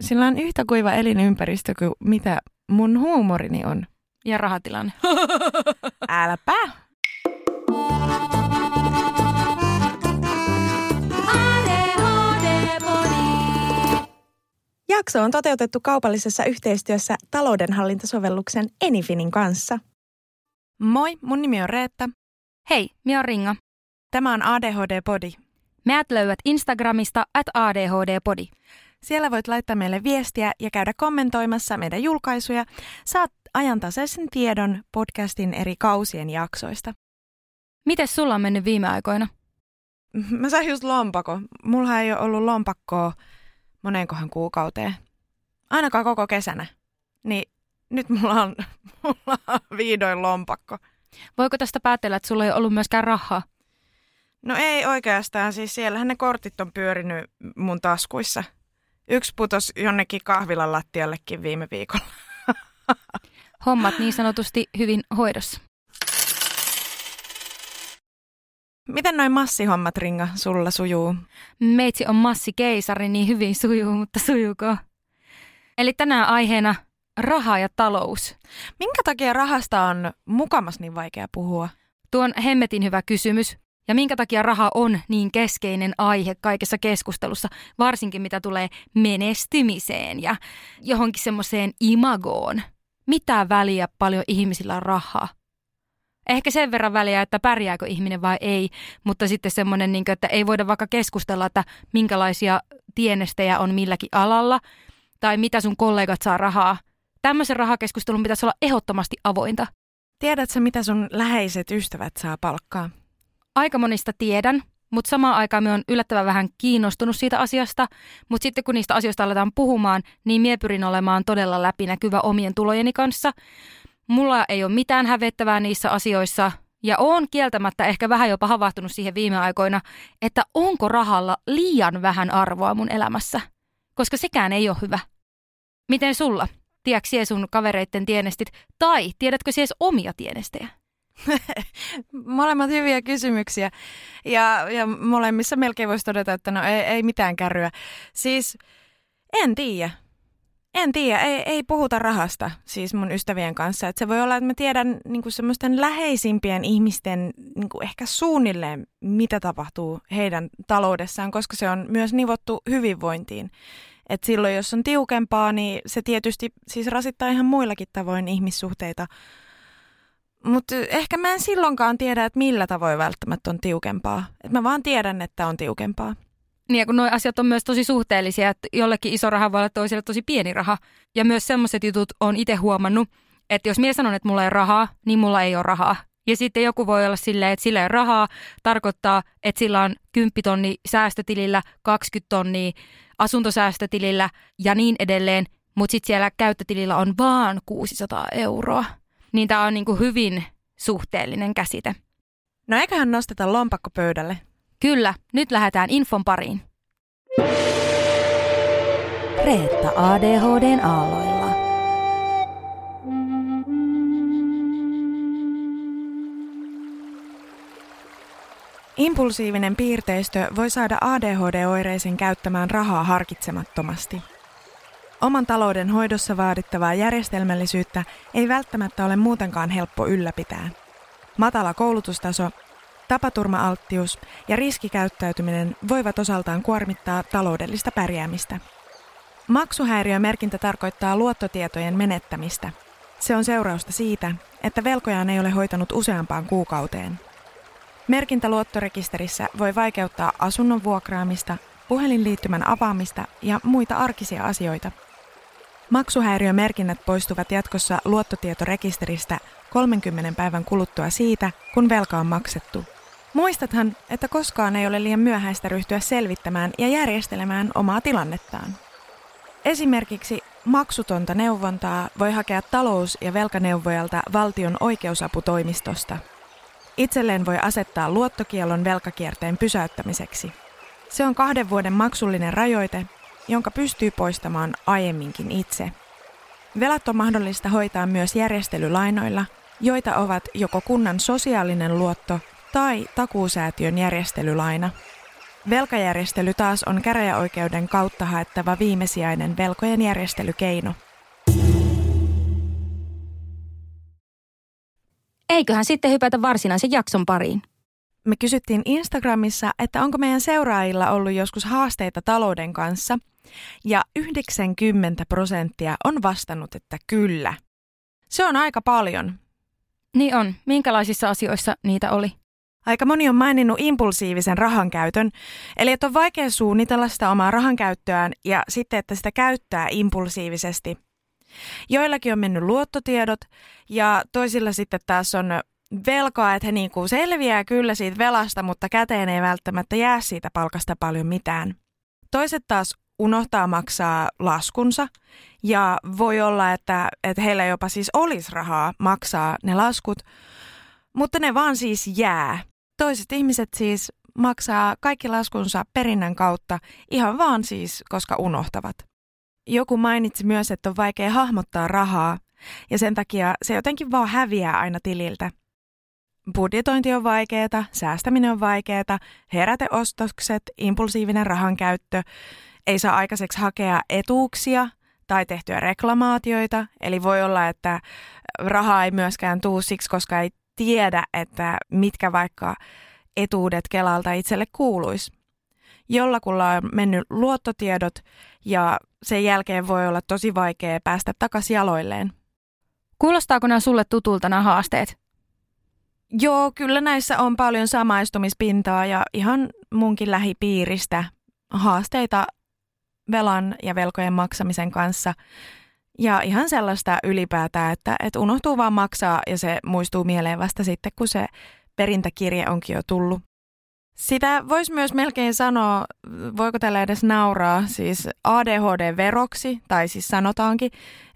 Sillä on yhtä kuiva elinympäristö kuin mitä mun huumorini on. Ja rahatilanne. Äläpä! Jakso on toteutettu kaupallisessa yhteistyössä taloudenhallintasovelluksen Enifinin kanssa. Moi, mun nimi on Reetta. Hei, minä on Ringa. Tämä on ADHD Podi. Meät löydät Instagramista at ADHD-podi. Siellä voit laittaa meille viestiä ja käydä kommentoimassa meidän julkaisuja. Saat ajantasaisen tiedon podcastin eri kausien jaksoista. Miten sulla on mennyt viime aikoina? Mä sain just lompako. Mulla ei ole ollut lompakkoa moneenkohan kuukauteen. Ainakaan koko kesänä. Niin nyt mulla on, mulla on vihdoin lompakko. Voiko tästä päätellä, että sulla ei ollut myöskään rahaa? No ei oikeastaan, siis siellähän ne kortit on pyörinyt mun taskuissa. Yksi putos jonnekin kahvilan lattiallekin viime viikolla. Hommat niin sanotusti hyvin hoidossa. Miten noin massihommat, Ringa, sulla sujuu? Meitsi on massi keisari, niin hyvin sujuu, mutta sujuuko? Eli tänään aiheena raha ja talous. Minkä takia rahasta on mukamas niin vaikea puhua? Tuo on hemmetin hyvä kysymys. Ja minkä takia raha on niin keskeinen aihe kaikessa keskustelussa, varsinkin mitä tulee menestymiseen ja johonkin semmoiseen imagoon. Mitä väliä paljon ihmisillä on rahaa? Ehkä sen verran väliä, että pärjääkö ihminen vai ei, mutta sitten semmoinen, niin että ei voida vaikka keskustella, että minkälaisia tienestejä on milläkin alalla tai mitä sun kollegat saa rahaa. Tämmöisen rahakeskustelun pitäisi olla ehdottomasti avointa. Tiedätkö, mitä sun läheiset ystävät saa palkkaa? Aika monista tiedän, mutta samaan aikaan me on yllättävän vähän kiinnostunut siitä asiasta, mutta sitten kun niistä asioista aletaan puhumaan, niin mie pyrin olemaan todella läpinäkyvä omien tulojeni kanssa. Mulla ei ole mitään hävettävää niissä asioissa, ja oon kieltämättä ehkä vähän jopa havahtunut siihen viime aikoina, että onko rahalla liian vähän arvoa mun elämässä, koska sekään ei ole hyvä. Miten sulla? Tiedätkö sun kavereitten tienestit, tai tiedätkö siis omia tienestejä? Molemmat hyviä kysymyksiä. Ja, ja molemmissa melkein voisi todeta, että no ei, ei mitään kärryä. Siis en tiedä. En tiedä, ei, ei puhuta rahasta siis mun ystävien kanssa. Et se voi olla, että mä tiedän niinku semmoisten läheisimpien ihmisten niinku ehkä suunnilleen, mitä tapahtuu heidän taloudessaan, koska se on myös nivottu hyvinvointiin. Et silloin, jos on tiukempaa, niin se tietysti siis rasittaa ihan muillakin tavoin ihmissuhteita mutta ehkä mä en silloinkaan tiedä, että millä tavoin välttämättä on tiukempaa. Et mä vaan tiedän, että on tiukempaa. Niin ja kun nuo asiat on myös tosi suhteellisia, että jollekin iso raha voi olla toiselle tosi pieni raha. Ja myös semmoiset jutut on itse huomannut, että jos mies sanon, että mulla ei rahaa, niin mulla ei ole rahaa. Ja sitten joku voi olla silleen, että sillä ei rahaa, tarkoittaa, että sillä on 10 tonni säästötilillä, 20 tonnia asuntosäästötilillä ja niin edelleen. Mutta sitten siellä käyttötilillä on vaan 600 euroa niin tämä on niin kuin hyvin suhteellinen käsite. No eiköhän nosteta lompakko pöydälle. Kyllä, nyt lähdetään infon pariin. Reetta ADHDn aalloilla. Impulsiivinen piirteistö voi saada ADHD-oireisen käyttämään rahaa harkitsemattomasti – Oman talouden hoidossa vaadittavaa järjestelmällisyyttä ei välttämättä ole muutenkaan helppo ylläpitää. Matala koulutustaso, tapaturma-alttius ja riskikäyttäytyminen voivat osaltaan kuormittaa taloudellista pärjäämistä. Maksuhäiriömerkintä tarkoittaa luottotietojen menettämistä. Se on seurausta siitä, että velkojaan ei ole hoitanut useampaan kuukauteen. Merkintä luottorekisterissä voi vaikeuttaa asunnon vuokraamista, puhelinliittymän avaamista ja muita arkisia asioita – Maksuhäiriömerkinnät poistuvat jatkossa luottotietorekisteristä 30 päivän kuluttua siitä, kun velka on maksettu. Muistathan, että koskaan ei ole liian myöhäistä ryhtyä selvittämään ja järjestelemään omaa tilannettaan. Esimerkiksi maksutonta neuvontaa voi hakea talous- ja velkaneuvojalta valtion oikeusaputoimistosta. Itselleen voi asettaa luottokielon velkakierteen pysäyttämiseksi. Se on kahden vuoden maksullinen rajoite, jonka pystyy poistamaan aiemminkin itse. Velat on mahdollista hoitaa myös järjestelylainoilla, joita ovat joko kunnan sosiaalinen luotto tai takuusäätiön järjestelylaina. Velkajärjestely taas on käräjäoikeuden kautta haettava viimesijainen velkojen järjestelykeino. Eiköhän sitten hypätä varsinaisen jakson pariin. Me kysyttiin Instagramissa, että onko meidän seuraajilla ollut joskus haasteita talouden kanssa, ja 90 prosenttia on vastannut, että kyllä. Se on aika paljon. Niin on. Minkälaisissa asioissa niitä oli? Aika moni on maininnut impulsiivisen rahan käytön, eli että on vaikea suunnitella sitä omaa rahan käyttöään ja sitten, että sitä käyttää impulsiivisesti. Joillakin on mennyt luottotiedot ja toisilla sitten taas on velkaa, että he niin kuin selviää kyllä siitä velasta, mutta käteen ei välttämättä jää siitä palkasta paljon mitään. Toiset taas unohtaa maksaa laskunsa ja voi olla, että, että heillä jopa siis olisi rahaa maksaa ne laskut, mutta ne vaan siis jää. Toiset ihmiset siis maksaa kaikki laskunsa perinnän kautta ihan vaan siis, koska unohtavat. Joku mainitsi myös, että on vaikea hahmottaa rahaa ja sen takia se jotenkin vaan häviää aina tililtä. Budjetointi on vaikeaa, säästäminen on vaikeaa, heräteostokset, impulsiivinen rahankäyttö, ei saa aikaiseksi hakea etuuksia tai tehtyä reklamaatioita, eli voi olla, että rahaa ei myöskään tuu siksi, koska ei tiedä, että mitkä vaikka etuudet Kelalta itselle kuuluisi. Jollakulla on mennyt luottotiedot ja sen jälkeen voi olla tosi vaikea päästä takaisin jaloilleen. Kuulostaako nämä sulle tutulta nämä haasteet? Joo, kyllä näissä on paljon samaistumispintaa ja ihan munkin lähipiiristä haasteita velan ja velkojen maksamisen kanssa. Ja ihan sellaista ylipäätään, että, että unohtuu vaan maksaa ja se muistuu mieleen vasta sitten, kun se perintäkirje onkin jo tullut. Sitä voisi myös melkein sanoa, voiko tällä edes nauraa, siis ADHD-veroksi, tai siis sanotaankin,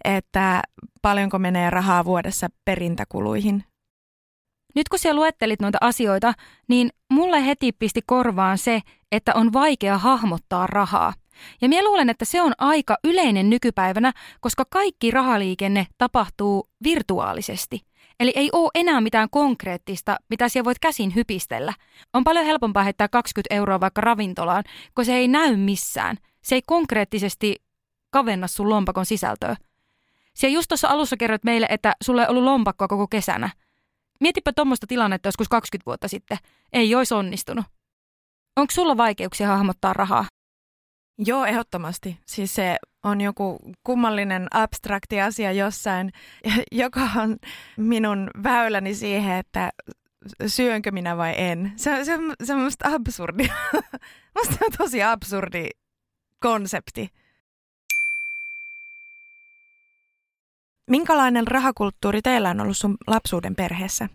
että paljonko menee rahaa vuodessa perintäkuluihin. Nyt kun siellä luettelit noita asioita, niin mulle heti pisti korvaan se, että on vaikea hahmottaa rahaa. Ja minä luulen, että se on aika yleinen nykypäivänä, koska kaikki rahaliikenne tapahtuu virtuaalisesti. Eli ei ole enää mitään konkreettista, mitä siellä voit käsin hypistellä. On paljon helpompaa heittää 20 euroa vaikka ravintolaan, kun se ei näy missään. Se ei konkreettisesti kavenna sun lompakon sisältöä. Siellä just tuossa alussa kerroit meille, että sulle ei ollut lompakkoa koko kesänä. Mietipä tuommoista tilannetta joskus 20 vuotta sitten. Ei olisi onnistunut. Onko sulla vaikeuksia hahmottaa rahaa? Joo, ehdottomasti. Siis se on joku kummallinen abstrakti asia jossain, joka on minun väyläni siihen, että syönkö minä vai en. Se, se, se on musta absurdi. musta on tosi absurdi konsepti. Minkälainen rahakulttuuri teillä on ollut sun lapsuuden perheessä?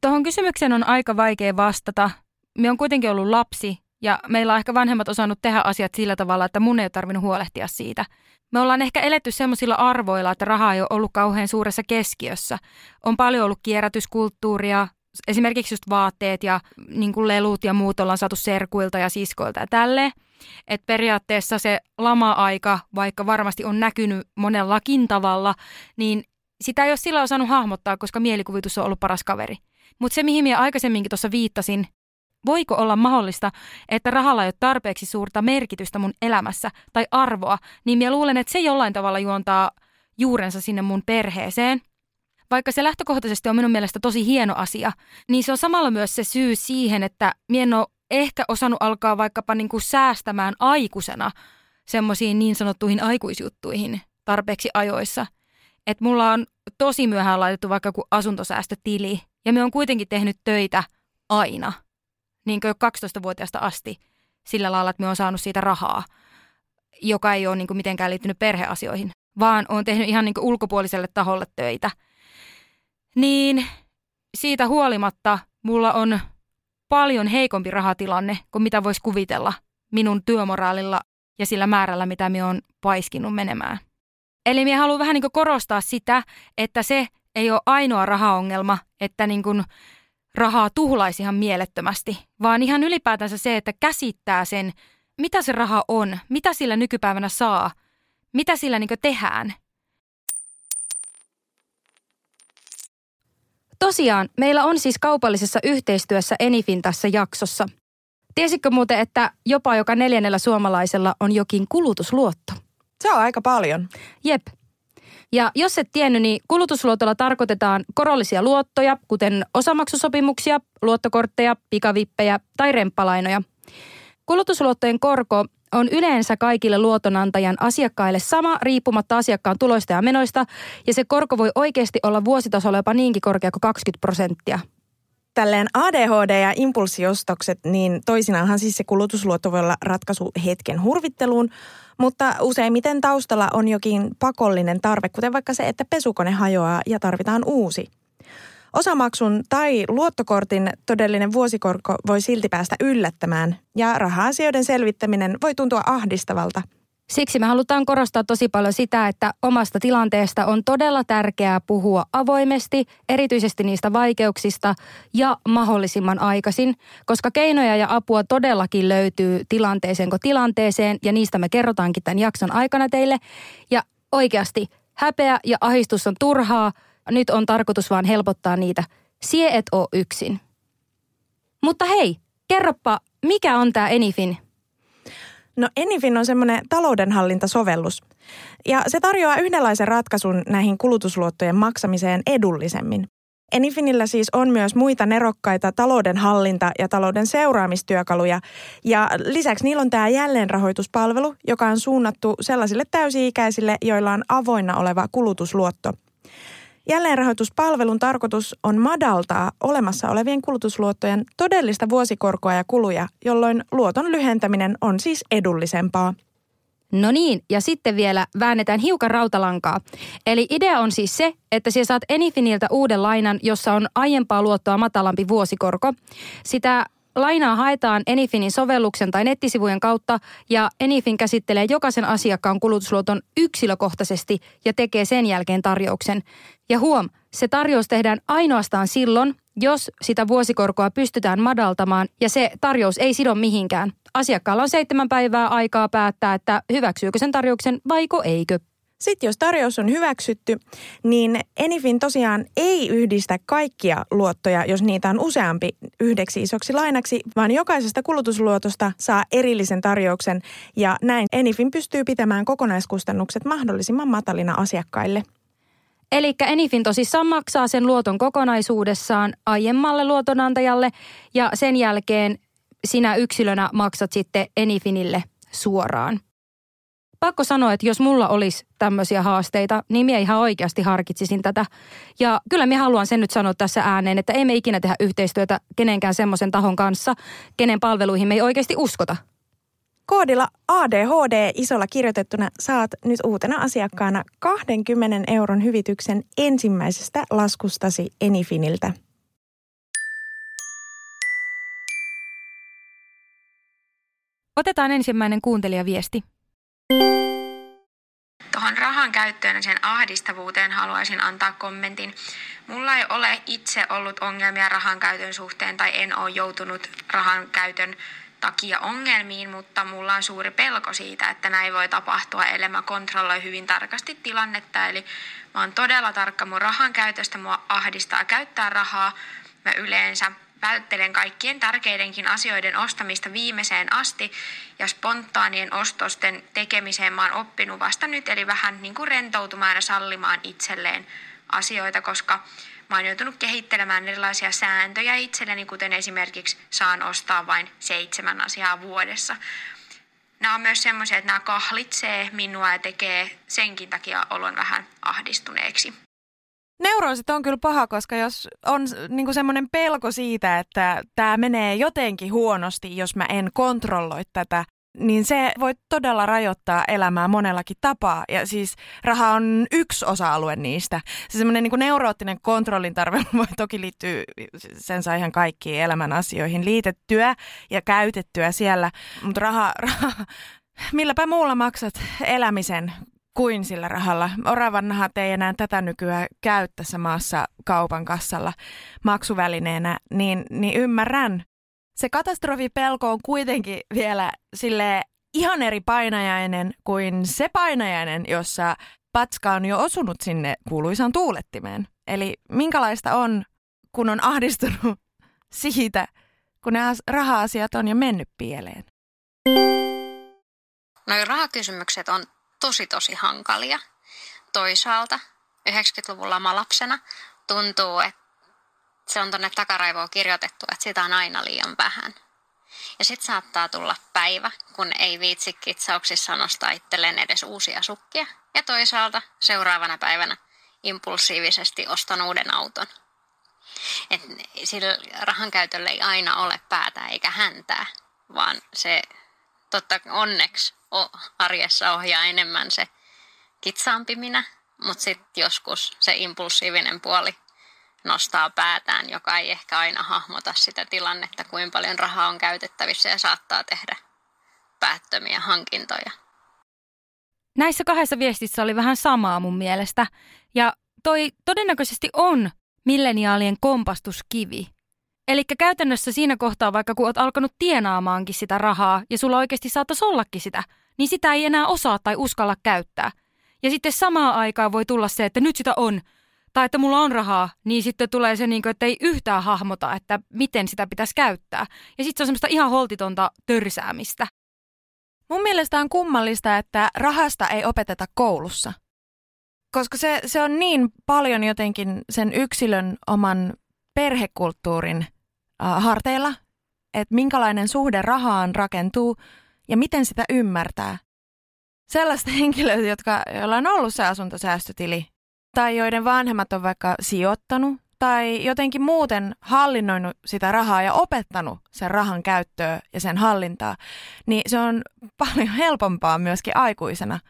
Tuohon kysymykseen on aika vaikea vastata. Me on kuitenkin ollut lapsi ja meillä on ehkä vanhemmat osannut tehdä asiat sillä tavalla, että mun ei ole tarvinnut huolehtia siitä. Me ollaan ehkä eletty semmoisilla arvoilla, että raha ei ole ollut kauhean suuressa keskiössä. On paljon ollut kierrätyskulttuuria, esimerkiksi just vaatteet ja niin kuin lelut ja muut ollaan saatu serkuilta ja siskoilta ja tälleen. Että periaatteessa se lama-aika, vaikka varmasti on näkynyt monellakin tavalla, niin sitä ei ole sillä osannut hahmottaa, koska mielikuvitus on ollut paras kaveri. Mutta se, mihin minä aikaisemminkin tuossa viittasin, voiko olla mahdollista, että rahalla ei ole tarpeeksi suurta merkitystä mun elämässä tai arvoa, niin minä luulen, että se jollain tavalla juontaa juurensa sinne mun perheeseen. Vaikka se lähtökohtaisesti on minun mielestä tosi hieno asia, niin se on samalla myös se syy siihen, että minä en ole ehkä osannut alkaa vaikkapa niin kuin säästämään aikuisena semmoisiin niin sanottuihin aikuisjuttuihin tarpeeksi ajoissa. Että mulla on tosi myöhään laitettu vaikka joku asuntosäästötili ja me on kuitenkin tehnyt töitä aina – niin kuin 12-vuotiaasta asti sillä lailla, että me on saanut siitä rahaa, joka ei ole niin kuin mitenkään liittynyt perheasioihin, vaan on tehnyt ihan niin kuin ulkopuoliselle taholle töitä. Niin siitä huolimatta mulla on paljon heikompi rahatilanne kuin mitä voisi kuvitella minun työmoraalilla ja sillä määrällä, mitä me on paiskinut menemään. Eli minä haluan vähän niin korostaa sitä, että se ei ole ainoa rahaongelma, että niin kuin rahaa tuhlaisi ihan mielettömästi, vaan ihan ylipäätänsä se, että käsittää sen, mitä se raha on, mitä sillä nykypäivänä saa, mitä sillä niin tehdään. Tosiaan, meillä on siis kaupallisessa yhteistyössä Enifin tässä jaksossa. Tiesitkö muuten, että jopa joka neljännellä suomalaisella on jokin kulutusluotto? Se on aika paljon. Jep. Ja jos et tiennyt, niin kulutusluotolla tarkoitetaan korollisia luottoja, kuten osamaksusopimuksia, luottokortteja, pikavippejä tai remppalainoja. Kulutusluottojen korko on yleensä kaikille luotonantajan asiakkaille sama riippumatta asiakkaan tuloista ja menoista, ja se korko voi oikeasti olla vuositasolla jopa niinkin korkea kuin 20 prosenttia. Tälleen ADHD ja impulssiostokset, niin toisinaanhan siis se kulutusluotto voi olla ratkaisu hetken hurvitteluun, mutta useimmiten taustalla on jokin pakollinen tarve, kuten vaikka se, että pesukone hajoaa ja tarvitaan uusi. Osamaksun tai luottokortin todellinen vuosikorko voi silti päästä yllättämään ja raha-asioiden selvittäminen voi tuntua ahdistavalta – Siksi me halutaan korostaa tosi paljon sitä, että omasta tilanteesta on todella tärkeää puhua avoimesti, erityisesti niistä vaikeuksista ja mahdollisimman aikaisin, koska keinoja ja apua todellakin löytyy tilanteeseen kuin tilanteeseen ja niistä me kerrotaankin tämän jakson aikana teille. Ja oikeasti häpeä ja ahistus on turhaa, nyt on tarkoitus vaan helpottaa niitä. Sie et oo yksin. Mutta hei, kerropa, mikä on tämä Enifin No Enifin on semmoinen taloudenhallintasovellus. Ja se tarjoaa yhdenlaisen ratkaisun näihin kulutusluottojen maksamiseen edullisemmin. Enifinillä siis on myös muita nerokkaita taloudenhallinta- ja talouden seuraamistyökaluja. Ja lisäksi niillä on tämä jälleenrahoituspalvelu, joka on suunnattu sellaisille täysi-ikäisille, joilla on avoinna oleva kulutusluotto – Jälleenrahoituspalvelun tarkoitus on madaltaa olemassa olevien kulutusluottojen todellista vuosikorkoa ja kuluja, jolloin luoton lyhentäminen on siis edullisempaa. No niin, ja sitten vielä väännetään hiukan rautalankaa. Eli idea on siis se, että sinä saat Enifiniltä uuden lainan, jossa on aiempaa luottoa matalampi vuosikorko. Sitä Lainaa haetaan Enifinin sovelluksen tai nettisivujen kautta ja Enifin käsittelee jokaisen asiakkaan kulutusluoton yksilökohtaisesti ja tekee sen jälkeen tarjouksen. Ja huom, se tarjous tehdään ainoastaan silloin, jos sitä vuosikorkoa pystytään madaltamaan ja se tarjous ei sido mihinkään. Asiakkaalla on seitsemän päivää aikaa päättää, että hyväksyykö sen tarjouksen vaiko eikö. Sitten jos tarjous on hyväksytty, niin Enifin tosiaan ei yhdistä kaikkia luottoja, jos niitä on useampi yhdeksi isoksi lainaksi, vaan jokaisesta kulutusluotosta saa erillisen tarjouksen ja näin Enifin pystyy pitämään kokonaiskustannukset mahdollisimman matalina asiakkaille. Eli Enifin tosissaan maksaa sen luoton kokonaisuudessaan aiemmalle luotonantajalle ja sen jälkeen sinä yksilönä maksat sitten Enifinille suoraan pakko sanoa, että jos mulla olisi tämmöisiä haasteita, niin minä ihan oikeasti harkitsisin tätä. Ja kyllä minä haluan sen nyt sanoa tässä ääneen, että emme ikinä tehdä yhteistyötä kenenkään semmoisen tahon kanssa, kenen palveluihin me ei oikeasti uskota. Koodilla ADHD isolla kirjoitettuna saat nyt uutena asiakkaana 20 euron hyvityksen ensimmäisestä laskustasi Enifiniltä. Otetaan ensimmäinen kuuntelijaviesti. Tuohon rahan käyttöön ja sen ahdistavuuteen haluaisin antaa kommentin. Mulla ei ole itse ollut ongelmia rahan käytön suhteen tai en ole joutunut rahan käytön takia ongelmiin, mutta mulla on suuri pelko siitä, että näin voi tapahtua, ellei mä kontrolloi hyvin tarkasti tilannetta. Eli mä oon todella tarkka mun rahan käytöstä, mua ahdistaa käyttää rahaa. Mä yleensä välttelen kaikkien tärkeidenkin asioiden ostamista viimeiseen asti ja spontaanien ostosten tekemiseen mä oon oppinut vasta nyt, eli vähän niin kuin rentoutumaan ja sallimaan itselleen asioita, koska mä oon joutunut kehittelemään erilaisia sääntöjä itselleni, kuten esimerkiksi saan ostaa vain seitsemän asiaa vuodessa. Nämä on myös semmoisia, että nämä kahlitsee minua ja tekee senkin takia olon vähän ahdistuneeksi. Neuroosit on kyllä paha, koska jos on niinku semmoinen pelko siitä, että tämä menee jotenkin huonosti, jos mä en kontrolloi tätä, niin se voi todella rajoittaa elämää monellakin tapaa. Ja siis raha on yksi osa-alue niistä. Se semmoinen niin neuroottinen kontrollin tarve voi toki liittyä, sen saa ihan kaikkiin elämän asioihin liitettyä ja käytettyä siellä. Mutta raha, raha, milläpä muulla maksat elämisen kuin sillä rahalla. Oravannahat ei enää tätä nykyään käy tässä maassa kaupan kassalla maksuvälineenä, niin, niin ymmärrän. Se katastrofipelko on kuitenkin vielä sille ihan eri painajainen kuin se painajainen, jossa patska on jo osunut sinne kuuluisaan tuulettimeen. Eli minkälaista on, kun on ahdistunut siitä, kun ne raha-asiat on jo mennyt pieleen? No rahakysymykset on tosi tosi hankalia. Toisaalta 90-luvun lapsena tuntuu, että se on tuonne takaraivoon kirjoitettu, että sitä on aina liian vähän. Ja sitten saattaa tulla päivä, kun ei viitsi kitsauksissa nostaa itselleen edes uusia sukkia. Ja toisaalta seuraavana päivänä impulsiivisesti ostan uuden auton. Et sillä rahan käytöllä ei aina ole päätä eikä häntää, vaan se totta onneksi arjessa ohjaa enemmän se kitsaampi minä, mutta sitten joskus se impulsiivinen puoli nostaa päätään, joka ei ehkä aina hahmota sitä tilannetta, kuinka paljon rahaa on käytettävissä ja saattaa tehdä päättömiä hankintoja. Näissä kahdessa viestissä oli vähän samaa mun mielestä, ja toi todennäköisesti on milleniaalien kompastuskivi. Eli käytännössä siinä kohtaa, vaikka kun oot alkanut tienaamaankin sitä rahaa ja sulla oikeasti saattaisi ollakin sitä, niin sitä ei enää osaa tai uskalla käyttää. Ja sitten samaan aikaan voi tulla se, että nyt sitä on, tai että mulla on rahaa, niin sitten tulee se, niin kuin, että ei yhtään hahmota, että miten sitä pitäisi käyttää. Ja sitten se on semmoista ihan holtitonta törsäämistä. Mun mielestä on kummallista, että rahasta ei opeteta koulussa. Koska se, se on niin paljon jotenkin sen yksilön oman perhekulttuurin äh, harteilla, että minkälainen suhde rahaan rakentuu ja miten sitä ymmärtää. Sellaista henkilöitä, jotka, joilla on ollut se asuntosäästötili tai joiden vanhemmat on vaikka sijoittanut tai jotenkin muuten hallinnoinut sitä rahaa ja opettanut sen rahan käyttöä ja sen hallintaa, niin se on paljon helpompaa myöskin aikuisena.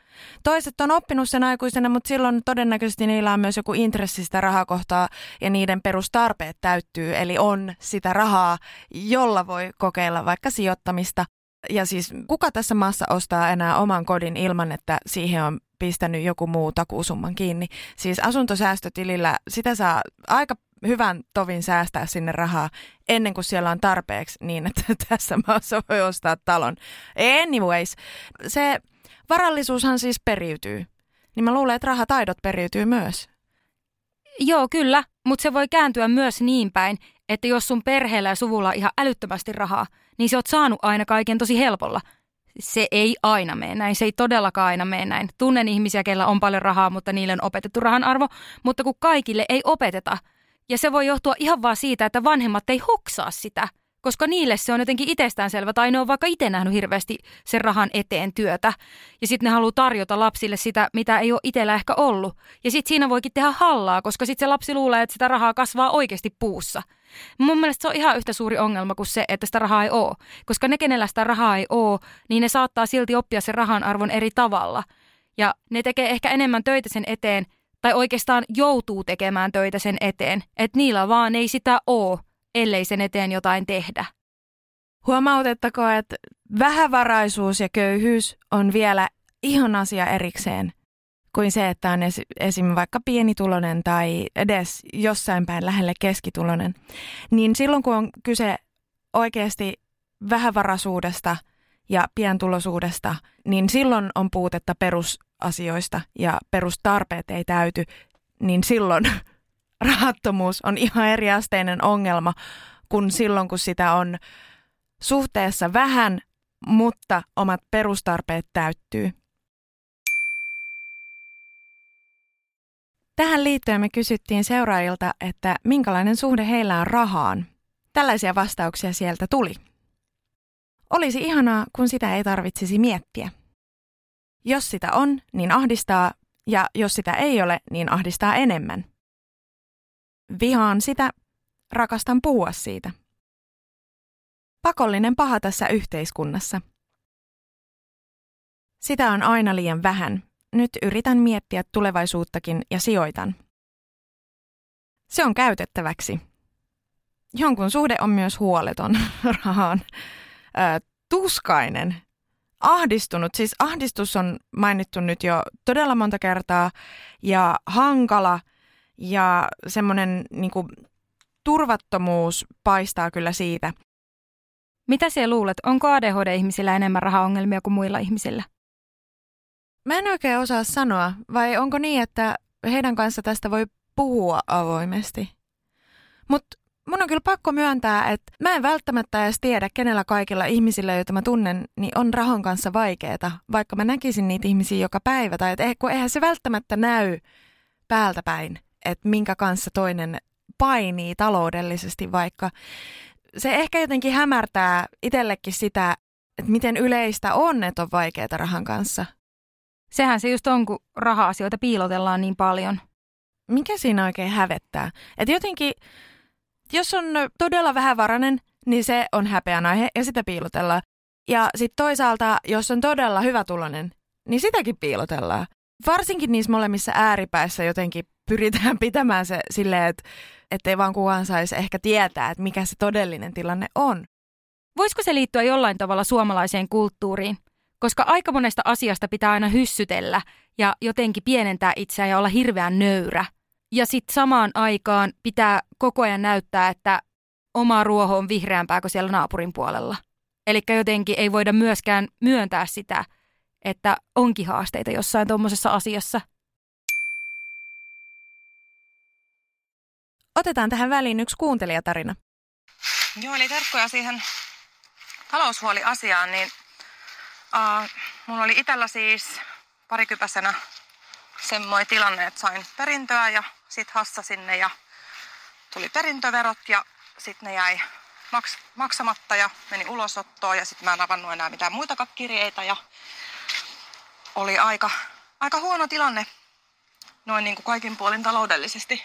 Toiset on oppinut sen aikuisena, mutta silloin todennäköisesti niillä on myös joku intressi sitä rahakohtaa ja niiden perustarpeet täyttyy, eli on sitä rahaa, jolla voi kokeilla vaikka sijoittamista. Ja siis kuka tässä maassa ostaa enää oman kodin ilman, että siihen on pistänyt joku muu takuusumman kiinni. Siis asuntosäästötilillä sitä saa aika hyvän tovin säästää sinne rahaa ennen kuin siellä on tarpeeksi niin, että tässä maassa voi ostaa talon. Anyways, se varallisuushan siis periytyy. Niin mä luulen, että rahataidot periytyy myös. Joo, kyllä, mutta se voi kääntyä myös niin päin, että jos sun perheellä ja suvulla on ihan älyttömästi rahaa, niin sä oot saanut aina kaiken tosi helpolla – se ei aina mene näin, se ei todellakaan aina mene näin. Tunnen ihmisiä, kellä on paljon rahaa, mutta niille on opetettu rahan arvo, mutta kun kaikille ei opeteta. Ja se voi johtua ihan vaan siitä, että vanhemmat ei hoksaa sitä – koska niille se on jotenkin itsestäänselvä tai ne on vaikka itse nähnyt hirveästi sen rahan eteen työtä. Ja sitten ne haluaa tarjota lapsille sitä, mitä ei ole itsellä ehkä ollut. Ja sitten siinä voikin tehdä hallaa, koska sitten se lapsi luulee, että sitä rahaa kasvaa oikeasti puussa. Mun mielestä se on ihan yhtä suuri ongelma kuin se, että sitä rahaa ei ole. Koska ne, kenellä sitä rahaa ei ole, niin ne saattaa silti oppia sen rahan arvon eri tavalla. Ja ne tekee ehkä enemmän töitä sen eteen, tai oikeastaan joutuu tekemään töitä sen eteen, että niillä vaan ei sitä ole ellei sen eteen jotain tehdä. Huomautettako, että vähävaraisuus ja köyhyys on vielä ihan asia erikseen kuin se, että on esim. vaikka pienitulonen tai edes jossain päin lähelle keskitulonen. Niin silloin kun on kyse oikeasti vähävaraisuudesta ja pientulosuudesta, niin silloin on puutetta perusasioista ja perustarpeet ei täyty, niin silloin rahattomuus on ihan eriasteinen ongelma kuin silloin, kun sitä on suhteessa vähän, mutta omat perustarpeet täyttyy. Tähän liittyen me kysyttiin seuraajilta, että minkälainen suhde heillä on rahaan. Tällaisia vastauksia sieltä tuli. Olisi ihanaa, kun sitä ei tarvitsisi miettiä. Jos sitä on, niin ahdistaa, ja jos sitä ei ole, niin ahdistaa enemmän. Vihaan sitä, rakastan puhua siitä. Pakollinen paha tässä yhteiskunnassa. Sitä on aina liian vähän. Nyt yritän miettiä tulevaisuuttakin ja sijoitan. Se on käytettäväksi. Jonkun suhde on myös huoleton rahaan. Ö, tuskainen. Ahdistunut. Siis ahdistus on mainittu nyt jo todella monta kertaa. Ja hankala – ja semmoinen niin turvattomuus paistaa kyllä siitä. Mitä sinä luulet, onko ADHD-ihmisillä enemmän rahaongelmia kuin muilla ihmisillä? Mä en oikein osaa sanoa, vai onko niin, että heidän kanssa tästä voi puhua avoimesti. Mutta mun on kyllä pakko myöntää, että mä en välttämättä edes tiedä, kenellä kaikilla ihmisillä, joita mä tunnen, niin on rahan kanssa vaikeeta, vaikka mä näkisin niitä ihmisiä joka päivä. Tai että kun eihän se välttämättä näy päältä päin, että minkä kanssa toinen painii taloudellisesti, vaikka se ehkä jotenkin hämärtää itsellekin sitä, että miten yleistä on, että on vaikeaa rahan kanssa. Sehän se just on, kun raha-asioita piilotellaan niin paljon. Mikä siinä oikein hävettää? Että jotenkin, jos on todella vähävarainen, niin se on häpeän aihe ja sitä piilotellaan. Ja sitten toisaalta, jos on todella hyvätuloinen, niin sitäkin piilotellaan. Varsinkin niissä molemmissa ääripäissä jotenkin pyritään pitämään se silleen, että ettei vaan kukaan saisi ehkä tietää, että mikä se todellinen tilanne on. Voisiko se liittyä jollain tavalla suomalaiseen kulttuuriin? Koska aika monesta asiasta pitää aina hyssytellä ja jotenkin pienentää itseään ja olla hirveän nöyrä. Ja sitten samaan aikaan pitää koko ajan näyttää, että oma ruoho on vihreämpää kuin siellä naapurin puolella. Eli jotenkin ei voida myöskään myöntää sitä, että onkin haasteita jossain tuommoisessa asiassa. Otetaan tähän väliin yksi kuuntelijatarina. Joo, eli terkkoja siihen taloushuoliasiaan, niin uh, mulla oli itsellä siis parikypäisenä semmoinen tilanne, että sain perintöä ja sit hassa sinne ja tuli perintöverot ja sitten ne jäi maks- maksamatta ja meni ulosottoon ja sitten mä en avannut enää mitään muitakaan kirjeitä ja oli aika, aika huono tilanne noin niin kuin kaikin puolin taloudellisesti.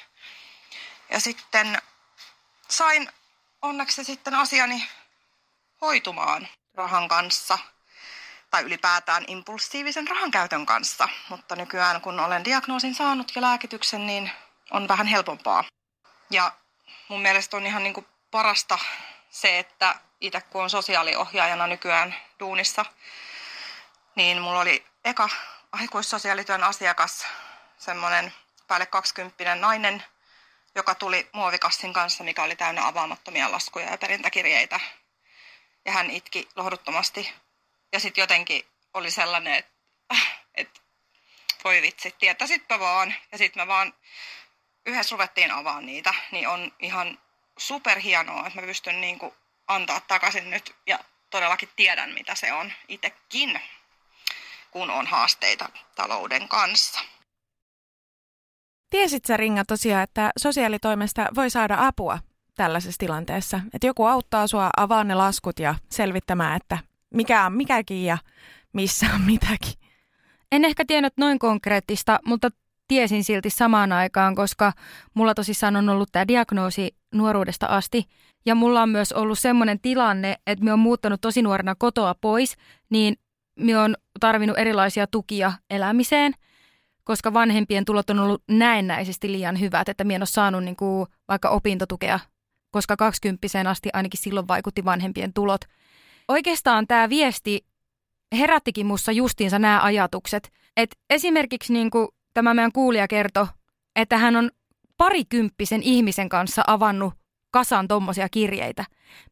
Ja sitten sain onneksi sitten asiani hoitumaan rahan kanssa tai ylipäätään impulsiivisen rahankäytön kanssa. Mutta nykyään kun olen diagnoosin saanut ja lääkityksen, niin on vähän helpompaa. Ja mun mielestä on ihan niin kuin parasta se, että itse kun on sosiaaliohjaajana nykyään duunissa, niin mulla oli eka aikuissosiaalityön asiakas, semmoinen päälle 20 nainen, joka tuli muovikassin kanssa, mikä oli täynnä avaamattomia laskuja ja perintäkirjeitä. Ja hän itki lohduttomasti. Ja sitten jotenkin oli sellainen, että, että voi vitsi, tietäisitpä vaan. Ja sitten me vaan yhdessä ruvettiin avaamaan niitä, niin on ihan superhienoa, että mä pystyn niin kuin antaa takaisin nyt ja todellakin tiedän, mitä se on itsekin, kun on haasteita talouden kanssa. Tiesit sä Ringa tosiaan, että sosiaalitoimesta voi saada apua tällaisessa tilanteessa? Että joku auttaa sua avaa ne laskut ja selvittämään, että mikä on mikäkin ja missä on mitäkin. En ehkä tiennyt noin konkreettista, mutta tiesin silti samaan aikaan, koska mulla tosissaan on ollut tämä diagnoosi nuoruudesta asti. Ja mulla on myös ollut semmoinen tilanne, että me on muuttanut tosi nuorena kotoa pois, niin me on tarvinnut erilaisia tukia elämiseen – koska vanhempien tulot on ollut näennäisesti liian hyvät, että minä en ole saanut niin kuin vaikka opintotukea, koska 20 asti ainakin silloin vaikutti vanhempien tulot. Oikeastaan tämä viesti herättikin minussa justiinsa nämä ajatukset, että esimerkiksi niin kuin tämä meidän kuulija kertoi, että hän on parikymppisen ihmisen kanssa avannut kasan tommosia kirjeitä.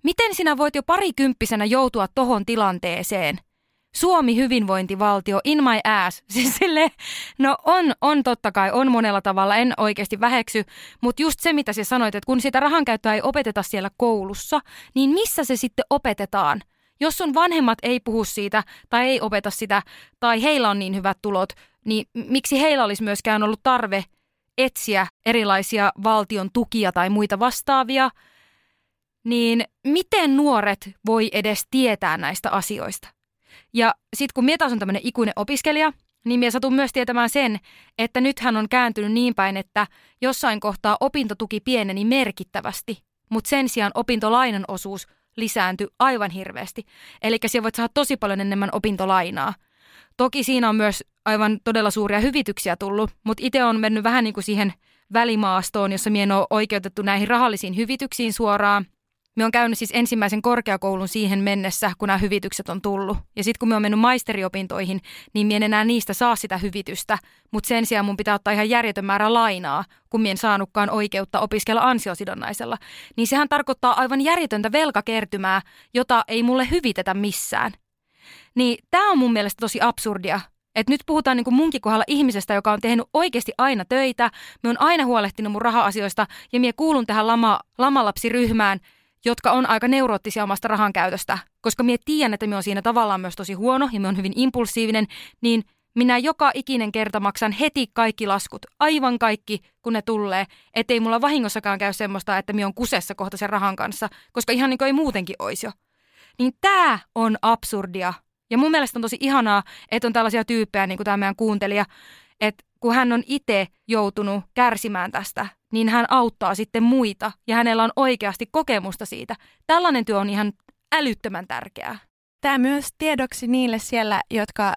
Miten sinä voit jo parikymppisenä joutua tohon tilanteeseen? Suomi hyvinvointivaltio, in my ass. Siis sille, no on, on totta kai, on monella tavalla, en oikeasti väheksy, mutta just se, mitä sä sanoit, että kun sitä rahankäyttöä ei opeteta siellä koulussa, niin missä se sitten opetetaan? Jos sun vanhemmat ei puhu siitä tai ei opeta sitä tai heillä on niin hyvät tulot, niin miksi heillä olisi myöskään ollut tarve etsiä erilaisia valtion tukia tai muita vastaavia, niin miten nuoret voi edes tietää näistä asioista? Ja sitten kun taas on tämmöinen ikuinen opiskelija, niin minä satun myös tietämään sen, että nyt hän on kääntynyt niin päin, että jossain kohtaa opintotuki pieneni merkittävästi, mutta sen sijaan opintolainan osuus lisääntyi aivan hirveästi. Eli siellä voit saada tosi paljon enemmän opintolainaa. Toki siinä on myös aivan todella suuria hyvityksiä tullut, mutta itse on mennyt vähän niin kuin siihen välimaastoon, jossa minä en ole oikeutettu näihin rahallisiin hyvityksiin suoraan, me on käynyt siis ensimmäisen korkeakoulun siihen mennessä, kun nämä hyvitykset on tullut. Ja sitten kun me on mennyt maisteriopintoihin, niin mien enää niistä saa sitä hyvitystä, mutta sen sijaan mun pitää ottaa ihan järjetön määrä lainaa, kun mien saanutkaan oikeutta opiskella ansiosidonnaisella. Niin sehän tarkoittaa aivan järjetöntä velkakertymää, jota ei mulle hyvitetä missään. Niin tämä on mun mielestä tosi absurdia, Et nyt puhutaan niin kuin munkin kohdalla ihmisestä, joka on tehnyt oikeasti aina töitä. Me on aina huolehtinut mun raha-asioista ja mie kuulun tähän lama, lamalapsiryhmään, jotka on aika neuroottisia omasta rahan käytöstä. Koska mie tiedän, että me on siinä tavallaan myös tosi huono ja me on hyvin impulsiivinen, niin minä joka ikinen kerta maksan heti kaikki laskut, aivan kaikki, kun ne tulee, ettei mulla vahingossakaan käy semmoista, että mi on kusessa kohta sen rahan kanssa, koska ihan niin kuin ei muutenkin olisi jo. Niin tämä on absurdia. Ja mun mielestä on tosi ihanaa, että on tällaisia tyyppejä, niin kuin tämä meidän kuuntelija, että kun hän on itse joutunut kärsimään tästä, niin hän auttaa sitten muita ja hänellä on oikeasti kokemusta siitä. Tällainen työ on ihan älyttömän tärkeää. Tämä myös tiedoksi niille siellä, jotka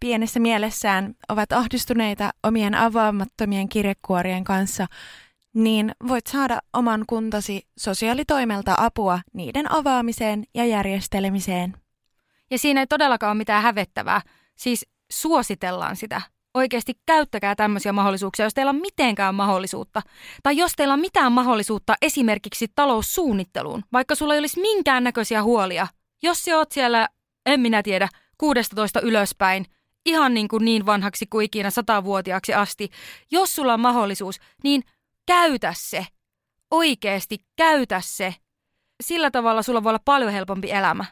pienessä mielessään ovat ahdistuneita omien avaamattomien kirjekuorien kanssa, niin voit saada oman kuntasi sosiaalitoimelta apua niiden avaamiseen ja järjestelemiseen. Ja siinä ei todellakaan ole mitään hävettävää. Siis suositellaan sitä. Oikeasti käyttäkää tämmöisiä mahdollisuuksia, jos teillä on mitenkään mahdollisuutta. Tai jos teillä on mitään mahdollisuutta esimerkiksi taloussuunnitteluun, vaikka sulla ei olisi minkään näköisiä huolia. Jos sä oot siellä, en minä tiedä, 16 ylöspäin, ihan niin kuin niin vanhaksi kuin ikinä satavuotiaaksi asti. Jos sulla on mahdollisuus, niin käytä se. Oikeesti käytä se. Sillä tavalla sulla voi olla paljon helpompi elämä.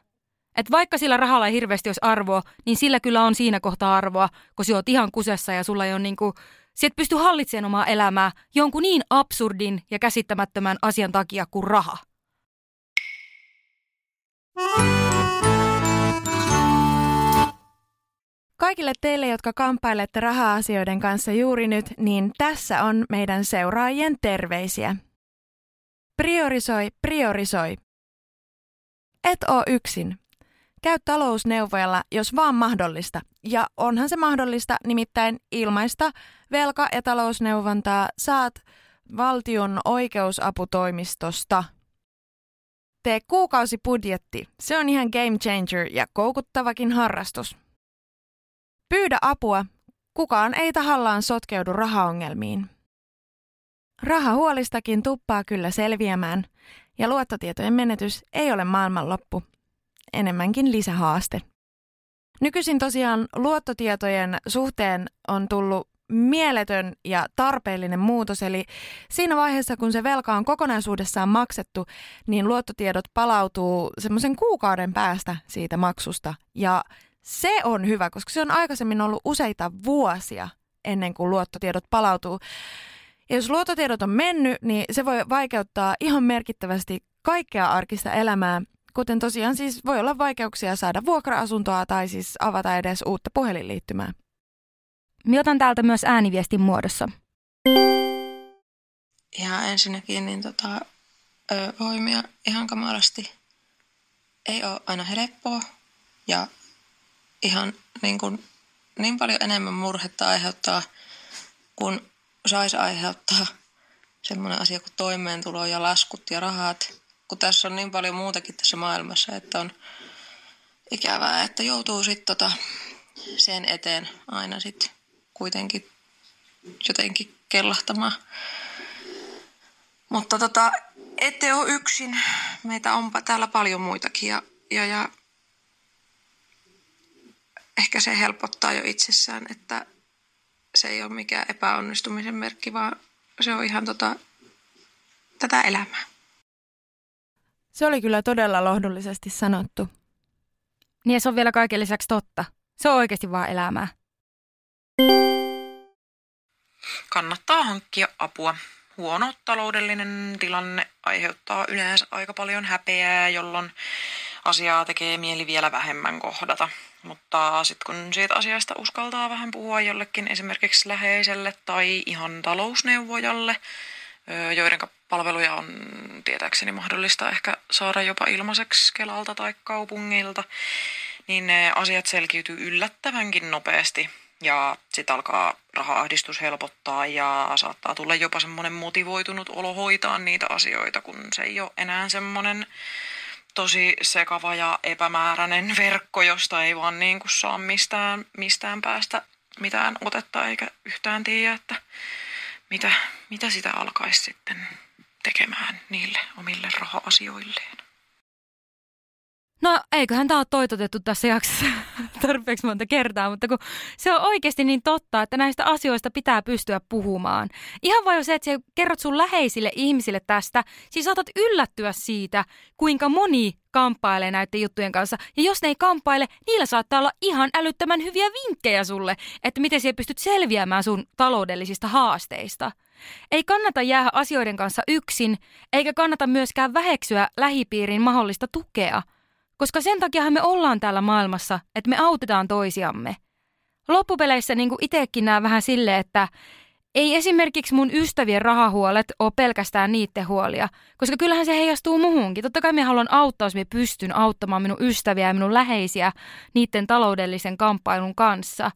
Et vaikka sillä rahalla ei hirveästi olisi arvoa, niin sillä kyllä on siinä kohtaa arvoa, kun sä oot ihan kusessa ja sulla ei ole niinku, sä et pysty hallitsemaan omaa elämää jonkun niin absurdin ja käsittämättömän asian takia kuin raha. Kaikille teille, jotka kamppailette raha-asioiden kanssa juuri nyt, niin tässä on meidän seuraajien terveisiä. Priorisoi, priorisoi. Et oo yksin. Käy talousneuvojalla, jos vaan mahdollista. Ja onhan se mahdollista, nimittäin ilmaista velka- ja talousneuvontaa saat valtion oikeusaputoimistosta. Tee kuukausibudjetti. Se on ihan game changer ja koukuttavakin harrastus. Pyydä apua. Kukaan ei tahallaan sotkeudu rahaongelmiin. Rahahuolistakin tuppaa kyllä selviämään, ja luottotietojen menetys ei ole maailmanloppu enemmänkin lisähaaste. Nykyisin tosiaan luottotietojen suhteen on tullut mieletön ja tarpeellinen muutos, eli siinä vaiheessa, kun se velka on kokonaisuudessaan maksettu, niin luottotiedot palautuu semmoisen kuukauden päästä siitä maksusta. Ja se on hyvä, koska se on aikaisemmin ollut useita vuosia ennen kuin luottotiedot palautuu. Ja jos luottotiedot on mennyt, niin se voi vaikeuttaa ihan merkittävästi kaikkea arkista elämää Kuten tosiaan siis voi olla vaikeuksia saada vuokra-asuntoa tai siis avata edes uutta puhelinliittymää. Minä otan täältä myös ääniviestin muodossa. Ja ensinnäkin niin tota, ö, voimia ihan kamalasti ei ole aina helppoa ja ihan niin, kuin, niin paljon enemmän murhetta aiheuttaa, kun saisi aiheuttaa semmoinen asia kuin toimeentulo ja laskut ja rahat – kun tässä on niin paljon muutakin tässä maailmassa, että on ikävää, että joutuu sitten tota sen eteen aina sitten kuitenkin jotenkin kellahtamaan. Mutta tota, ette ole yksin. Meitä onpa täällä paljon muitakin ja, ja, ja ehkä se helpottaa jo itsessään, että se ei ole mikään epäonnistumisen merkki, vaan se on ihan tota, tätä elämää. Se oli kyllä todella lohdullisesti sanottu. Niin ja se on vielä kaiken lisäksi totta. Se on oikeasti vaan elämää. Kannattaa hankkia apua. Huono taloudellinen tilanne aiheuttaa yleensä aika paljon häpeää, jolloin asiaa tekee mieli vielä vähemmän kohdata. Mutta sitten kun siitä asiasta uskaltaa vähän puhua jollekin esimerkiksi läheiselle tai ihan talousneuvojalle, joiden palveluja on tietääkseni mahdollista ehkä saada jopa ilmaiseksi Kelalta tai kaupungilta, niin ne asiat selkiytyy yllättävänkin nopeasti ja sitten alkaa raha-ahdistus helpottaa ja saattaa tulla jopa semmoinen motivoitunut olo hoitaa niitä asioita, kun se ei ole enää semmoinen tosi sekava ja epämääräinen verkko, josta ei vaan niin kuin saa mistään, mistään päästä mitään otetta eikä yhtään tiedä, että mitä, mitä sitä alkaisi sitten tekemään niille omille raha-asioilleen. No eiköhän tämä ole toitotettu tässä jaksossa tarpeeksi monta kertaa, mutta kun se on oikeasti niin totta, että näistä asioista pitää pystyä puhumaan. Ihan vain se, että sä kerrot sun läheisille ihmisille tästä, siis saatat yllättyä siitä, kuinka moni kamppailee näiden juttujen kanssa. Ja jos ne ei kamppaile, niillä saattaa olla ihan älyttömän hyviä vinkkejä sulle, että miten sä pystyt selviämään sun taloudellisista haasteista. Ei kannata jäädä asioiden kanssa yksin, eikä kannata myöskään väheksyä lähipiirin mahdollista tukea – koska sen takiahan me ollaan täällä maailmassa, että me autetaan toisiamme. Loppupeleissä niin itsekin näen vähän silleen, että ei esimerkiksi mun ystävien rahahuolet ole pelkästään niiden huolia, koska kyllähän se heijastuu muuhunkin. Totta kai me haluan auttaa, jos me pystyn auttamaan minun ystäviä ja minun läheisiä niiden taloudellisen kamppailun kanssa.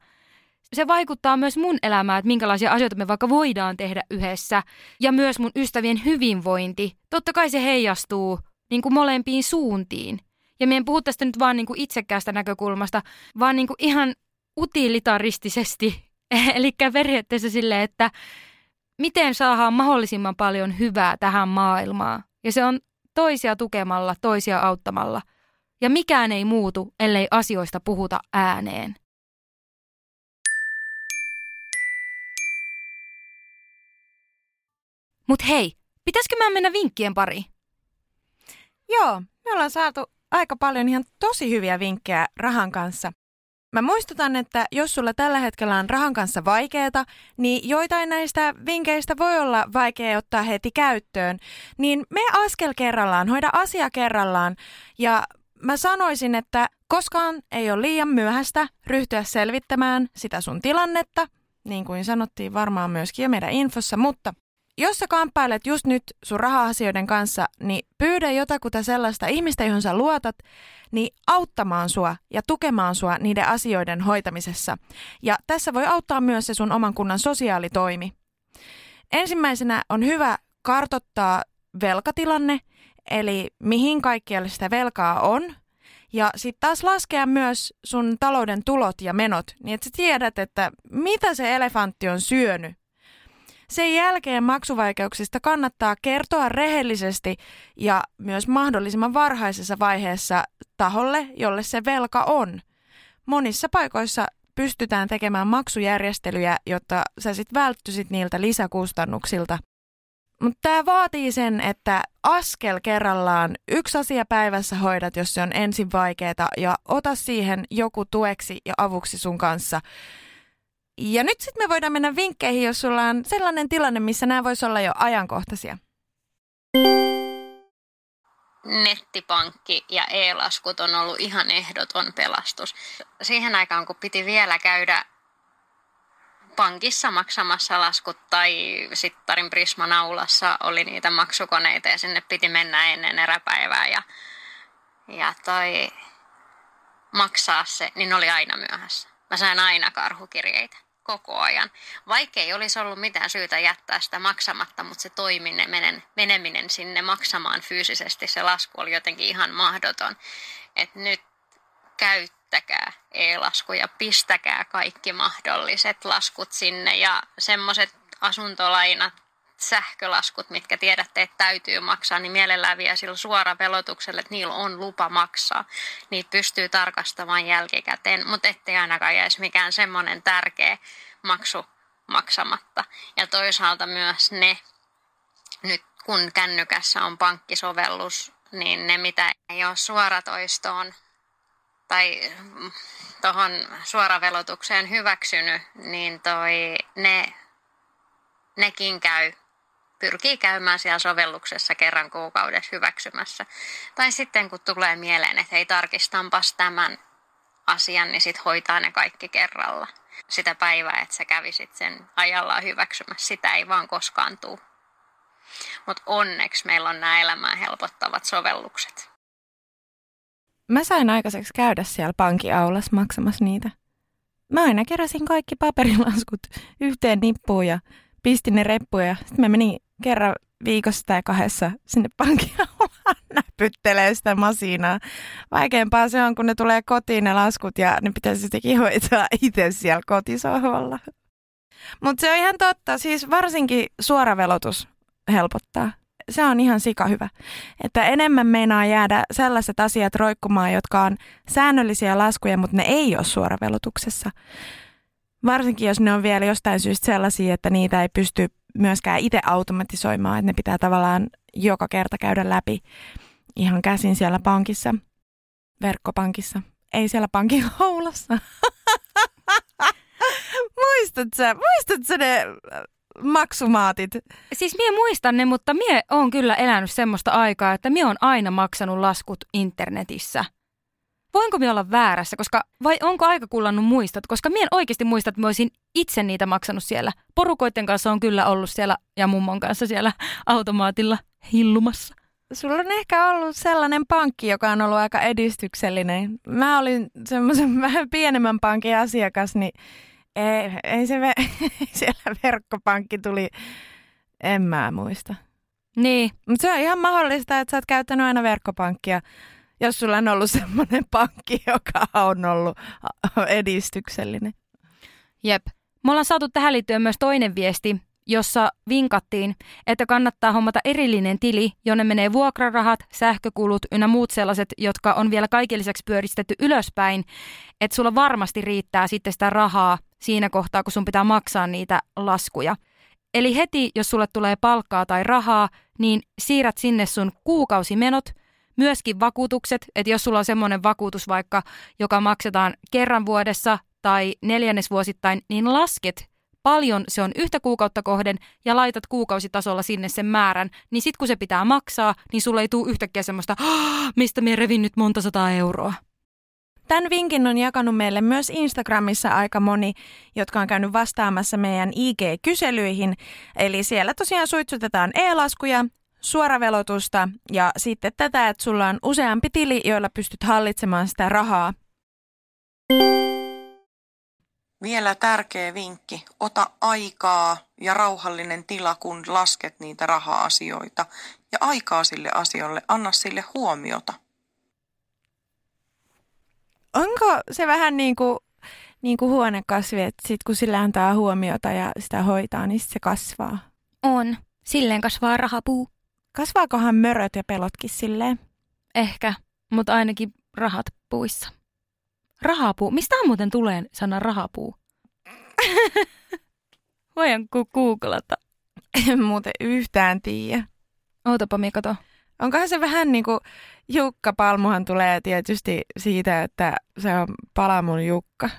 Se vaikuttaa myös mun elämään, että minkälaisia asioita me vaikka voidaan tehdä yhdessä. Ja myös mun ystävien hyvinvointi. Totta kai se heijastuu niin kuin molempiin suuntiin. Ja me en puhu tästä nyt vaan niin kuin itsekkäästä näkökulmasta, vaan niin kuin ihan utilitaristisesti. Eli periaatteessa silleen, että miten saadaan mahdollisimman paljon hyvää tähän maailmaan. Ja se on toisia tukemalla, toisia auttamalla. Ja mikään ei muutu, ellei asioista puhuta ääneen. Mut hei, pitäisikö mä mennä vinkkien pariin? Joo, me ollaan saatu aika paljon ihan tosi hyviä vinkkejä rahan kanssa. Mä muistutan, että jos sulla tällä hetkellä on rahan kanssa vaikeeta, niin joitain näistä vinkkeistä voi olla vaikea ottaa heti käyttöön. Niin me askel kerrallaan, hoida asia kerrallaan. Ja mä sanoisin, että koskaan ei ole liian myöhäistä ryhtyä selvittämään sitä sun tilannetta, niin kuin sanottiin varmaan myöskin jo meidän infossa, mutta jos sä kamppailet just nyt sun raha-asioiden kanssa, niin pyydä jotakuta sellaista ihmistä, johon sä luotat, niin auttamaan sua ja tukemaan sua niiden asioiden hoitamisessa. Ja tässä voi auttaa myös se sun oman kunnan sosiaalitoimi. Ensimmäisenä on hyvä kartottaa velkatilanne, eli mihin kaikkialle sitä velkaa on. Ja sitten taas laskea myös sun talouden tulot ja menot, niin että sä tiedät, että mitä se elefantti on syönyt sen jälkeen maksuvaikeuksista kannattaa kertoa rehellisesti ja myös mahdollisimman varhaisessa vaiheessa taholle, jolle se velka on. Monissa paikoissa pystytään tekemään maksujärjestelyjä, jotta sä sit välttyisit niiltä lisäkustannuksilta. Mutta tämä vaatii sen, että askel kerrallaan yksi asia päivässä hoidat, jos se on ensin vaikeaa, ja ota siihen joku tueksi ja avuksi sun kanssa. Ja nyt sitten me voidaan mennä vinkkeihin, jos sulla on sellainen tilanne, missä nämä voisi olla jo ajankohtaisia. Nettipankki ja e-laskut on ollut ihan ehdoton pelastus. Siihen aikaan, kun piti vielä käydä pankissa maksamassa laskut tai Sittarin Prisma-naulassa oli niitä maksukoneita ja sinne piti mennä ennen eräpäivää ja, ja toi maksaa se, niin oli aina myöhässä. Mä sain aina karhukirjeitä koko ajan. Vaikka ei olisi ollut mitään syytä jättää sitä maksamatta, mutta se toimiminen, meneminen sinne maksamaan fyysisesti, se lasku oli jotenkin ihan mahdoton. että nyt käyttäkää e-laskuja, pistäkää kaikki mahdolliset laskut sinne ja semmoiset asuntolainat, sähkölaskut, mitkä tiedätte, että täytyy maksaa, niin mielellään vielä sillä suora velotuksella, että niillä on lupa maksaa. Niitä pystyy tarkastamaan jälkikäteen, mutta ettei ainakaan jäisi mikään semmoinen tärkeä maksu maksamatta. Ja toisaalta myös ne, nyt kun kännykässä on pankkisovellus, niin ne mitä ei ole suoratoistoon tai tuohon suoravelotukseen hyväksynyt, niin toi, ne, nekin käy pyrkii käymään siellä sovelluksessa kerran kuukaudessa hyväksymässä. Tai sitten kun tulee mieleen, että hei tarkistampas tämän asian, niin sitten hoitaa ne kaikki kerralla. Sitä päivää, että sä kävisit sen ajallaan hyväksymässä, sitä ei vaan koskaan tule. Mutta onneksi meillä on nämä elämää helpottavat sovellukset. Mä sain aikaiseksi käydä siellä pankiaulassa maksamassa niitä. Mä aina keräsin kaikki paperilaskut yhteen nippuun ja pistin ne reppuja. Sitten mä menin kerran viikossa tai kahdessa sinne pankkiaulaan näpyttelee sitä masinaa. Vaikeampaa se on, kun ne tulee kotiin ne laskut ja ne pitäisi sittenkin hoitaa itse siellä kotisohvalla. Mutta se on ihan totta, siis varsinkin suoravelotus helpottaa. se on ihan sika hyvä. Että enemmän meinaa jäädä sellaiset asiat roikkumaan, jotka on säännöllisiä laskuja, mutta ne ei ole suoravelotuksessa. Varsinkin jos ne on vielä jostain syystä sellaisia, että niitä ei pysty myöskään itse automatisoimaan, että ne pitää tavallaan joka kerta käydä läpi ihan käsin siellä pankissa, verkkopankissa, ei siellä pankin houlassa. muistatko, muistatko ne maksumaatit? Siis mie muistan ne, mutta mie on kyllä elänyt semmoista aikaa, että mie on aina maksanut laskut internetissä. Voinko minä olla väärässä, koska vai onko aika kullannut muistot? Koska mien oikeasti muistat, että mä olisin itse niitä maksanut siellä. Porukoiden kanssa on kyllä ollut siellä ja mummon kanssa siellä automaatilla hillumassa. Sulla on ehkä ollut sellainen pankki, joka on ollut aika edistyksellinen. Mä olin semmoisen vähän pienemmän pankin asiakas, niin ei, ei se ve- siellä verkkopankki tuli, en mä muista. Niin. Mutta se on ihan mahdollista, että sä oot käyttänyt aina verkkopankkia, jos sulla on ollut semmoinen pankki, joka on ollut edistyksellinen. Jep. Me ollaan saatu tähän liittyen myös toinen viesti, jossa vinkattiin, että kannattaa hommata erillinen tili, jonne menee vuokrarahat, sähkökulut ynnä muut sellaiset, jotka on vielä kaiken lisäksi pyöristetty ylöspäin, että sulla varmasti riittää sitten sitä rahaa siinä kohtaa, kun sun pitää maksaa niitä laskuja. Eli heti, jos sulle tulee palkkaa tai rahaa, niin siirrät sinne sun kuukausimenot, myöskin vakuutukset, että jos sulla on semmoinen vakuutus vaikka, joka maksetaan kerran vuodessa tai neljännesvuosittain, niin lasket paljon se on yhtä kuukautta kohden ja laitat kuukausitasolla sinne sen määrän, niin sit kun se pitää maksaa, niin sulle ei tule yhtäkkiä semmoista, mistä me revin nyt monta sataa euroa. Tämän vinkin on jakanut meille myös Instagramissa aika moni, jotka on käynyt vastaamassa meidän IG-kyselyihin. Eli siellä tosiaan suitsutetaan e-laskuja, suoravelotusta ja sitten tätä, että sulla on useampi tili, joilla pystyt hallitsemaan sitä rahaa. Vielä tärkeä vinkki. Ota aikaa ja rauhallinen tila, kun lasket niitä raha-asioita. Ja aikaa sille asiolle, anna sille huomiota. Onko se vähän niin kuin, niin kuin huonekasvi, että sit kun sillä antaa huomiota ja sitä hoitaa, niin sit se kasvaa? On. Silleen kasvaa rahapuu. Kasvaakohan möröt ja pelotkin silleen? Ehkä, mutta ainakin rahat puissa. Rahapuu. Mistä muuten tulee sana rahapuu? Voinko googlata? En muuten yhtään tiedä. Ootapa me kato. Onkohan se vähän niin kuin Jukka Palmuhan tulee tietysti siitä, että se on Palamun Jukka.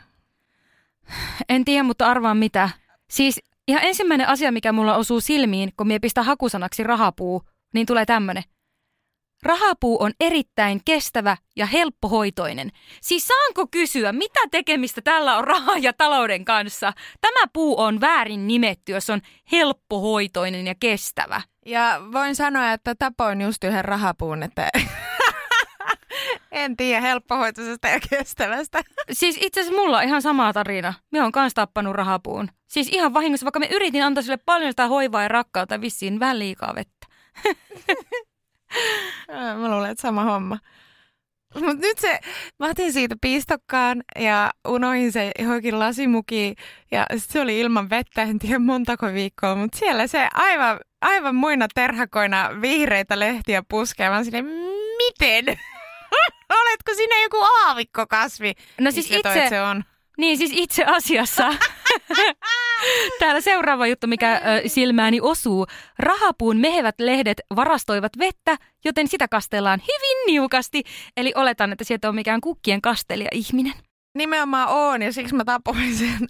En tiedä, mutta arvaan mitä. Siis ihan ensimmäinen asia, mikä mulla osuu silmiin, kun mie pistän hakusanaksi rahapuu, niin tulee tämmönen. Rahapuu on erittäin kestävä ja helppohoitoinen. Siis saanko kysyä, mitä tekemistä tällä on raha ja talouden kanssa? Tämä puu on väärin nimetty, jos on helppohoitoinen ja kestävä. Ja voin sanoa, että tapoin just yhden rahapuun, että en tiedä helppohoitoisesta ja kestävästä. Siis itse asiassa mulla on ihan sama tarina. Me on kans tappanut rahapuun. Siis ihan vahingossa, vaikka me yritin antaa sille paljon sitä hoivaa ja rakkautta, vissiin vähän liikaa vettä. Mä luulen, että sama homma. Mutta nyt se, mä otin siitä piistokkaan ja unohin se johonkin lasimukiin ja sit se oli ilman vettä, en tiedä montako viikkoa, mutta siellä se aivan, aivan muina terhakoina vihreitä lehtiä puskee. Mä silleen, miten? Oletko sinä joku aavikkokasvi? No siis Itse... itse, se on. Niin siis itse asiassa. Täällä seuraava juttu, mikä ö, silmääni osuu. Rahapuun mehevät lehdet varastoivat vettä, joten sitä kastellaan hyvin niukasti. Eli oletan, että sieltä on mikään kukkien kastelija ihminen. Nimenomaan on ja siksi mä tapoin sen.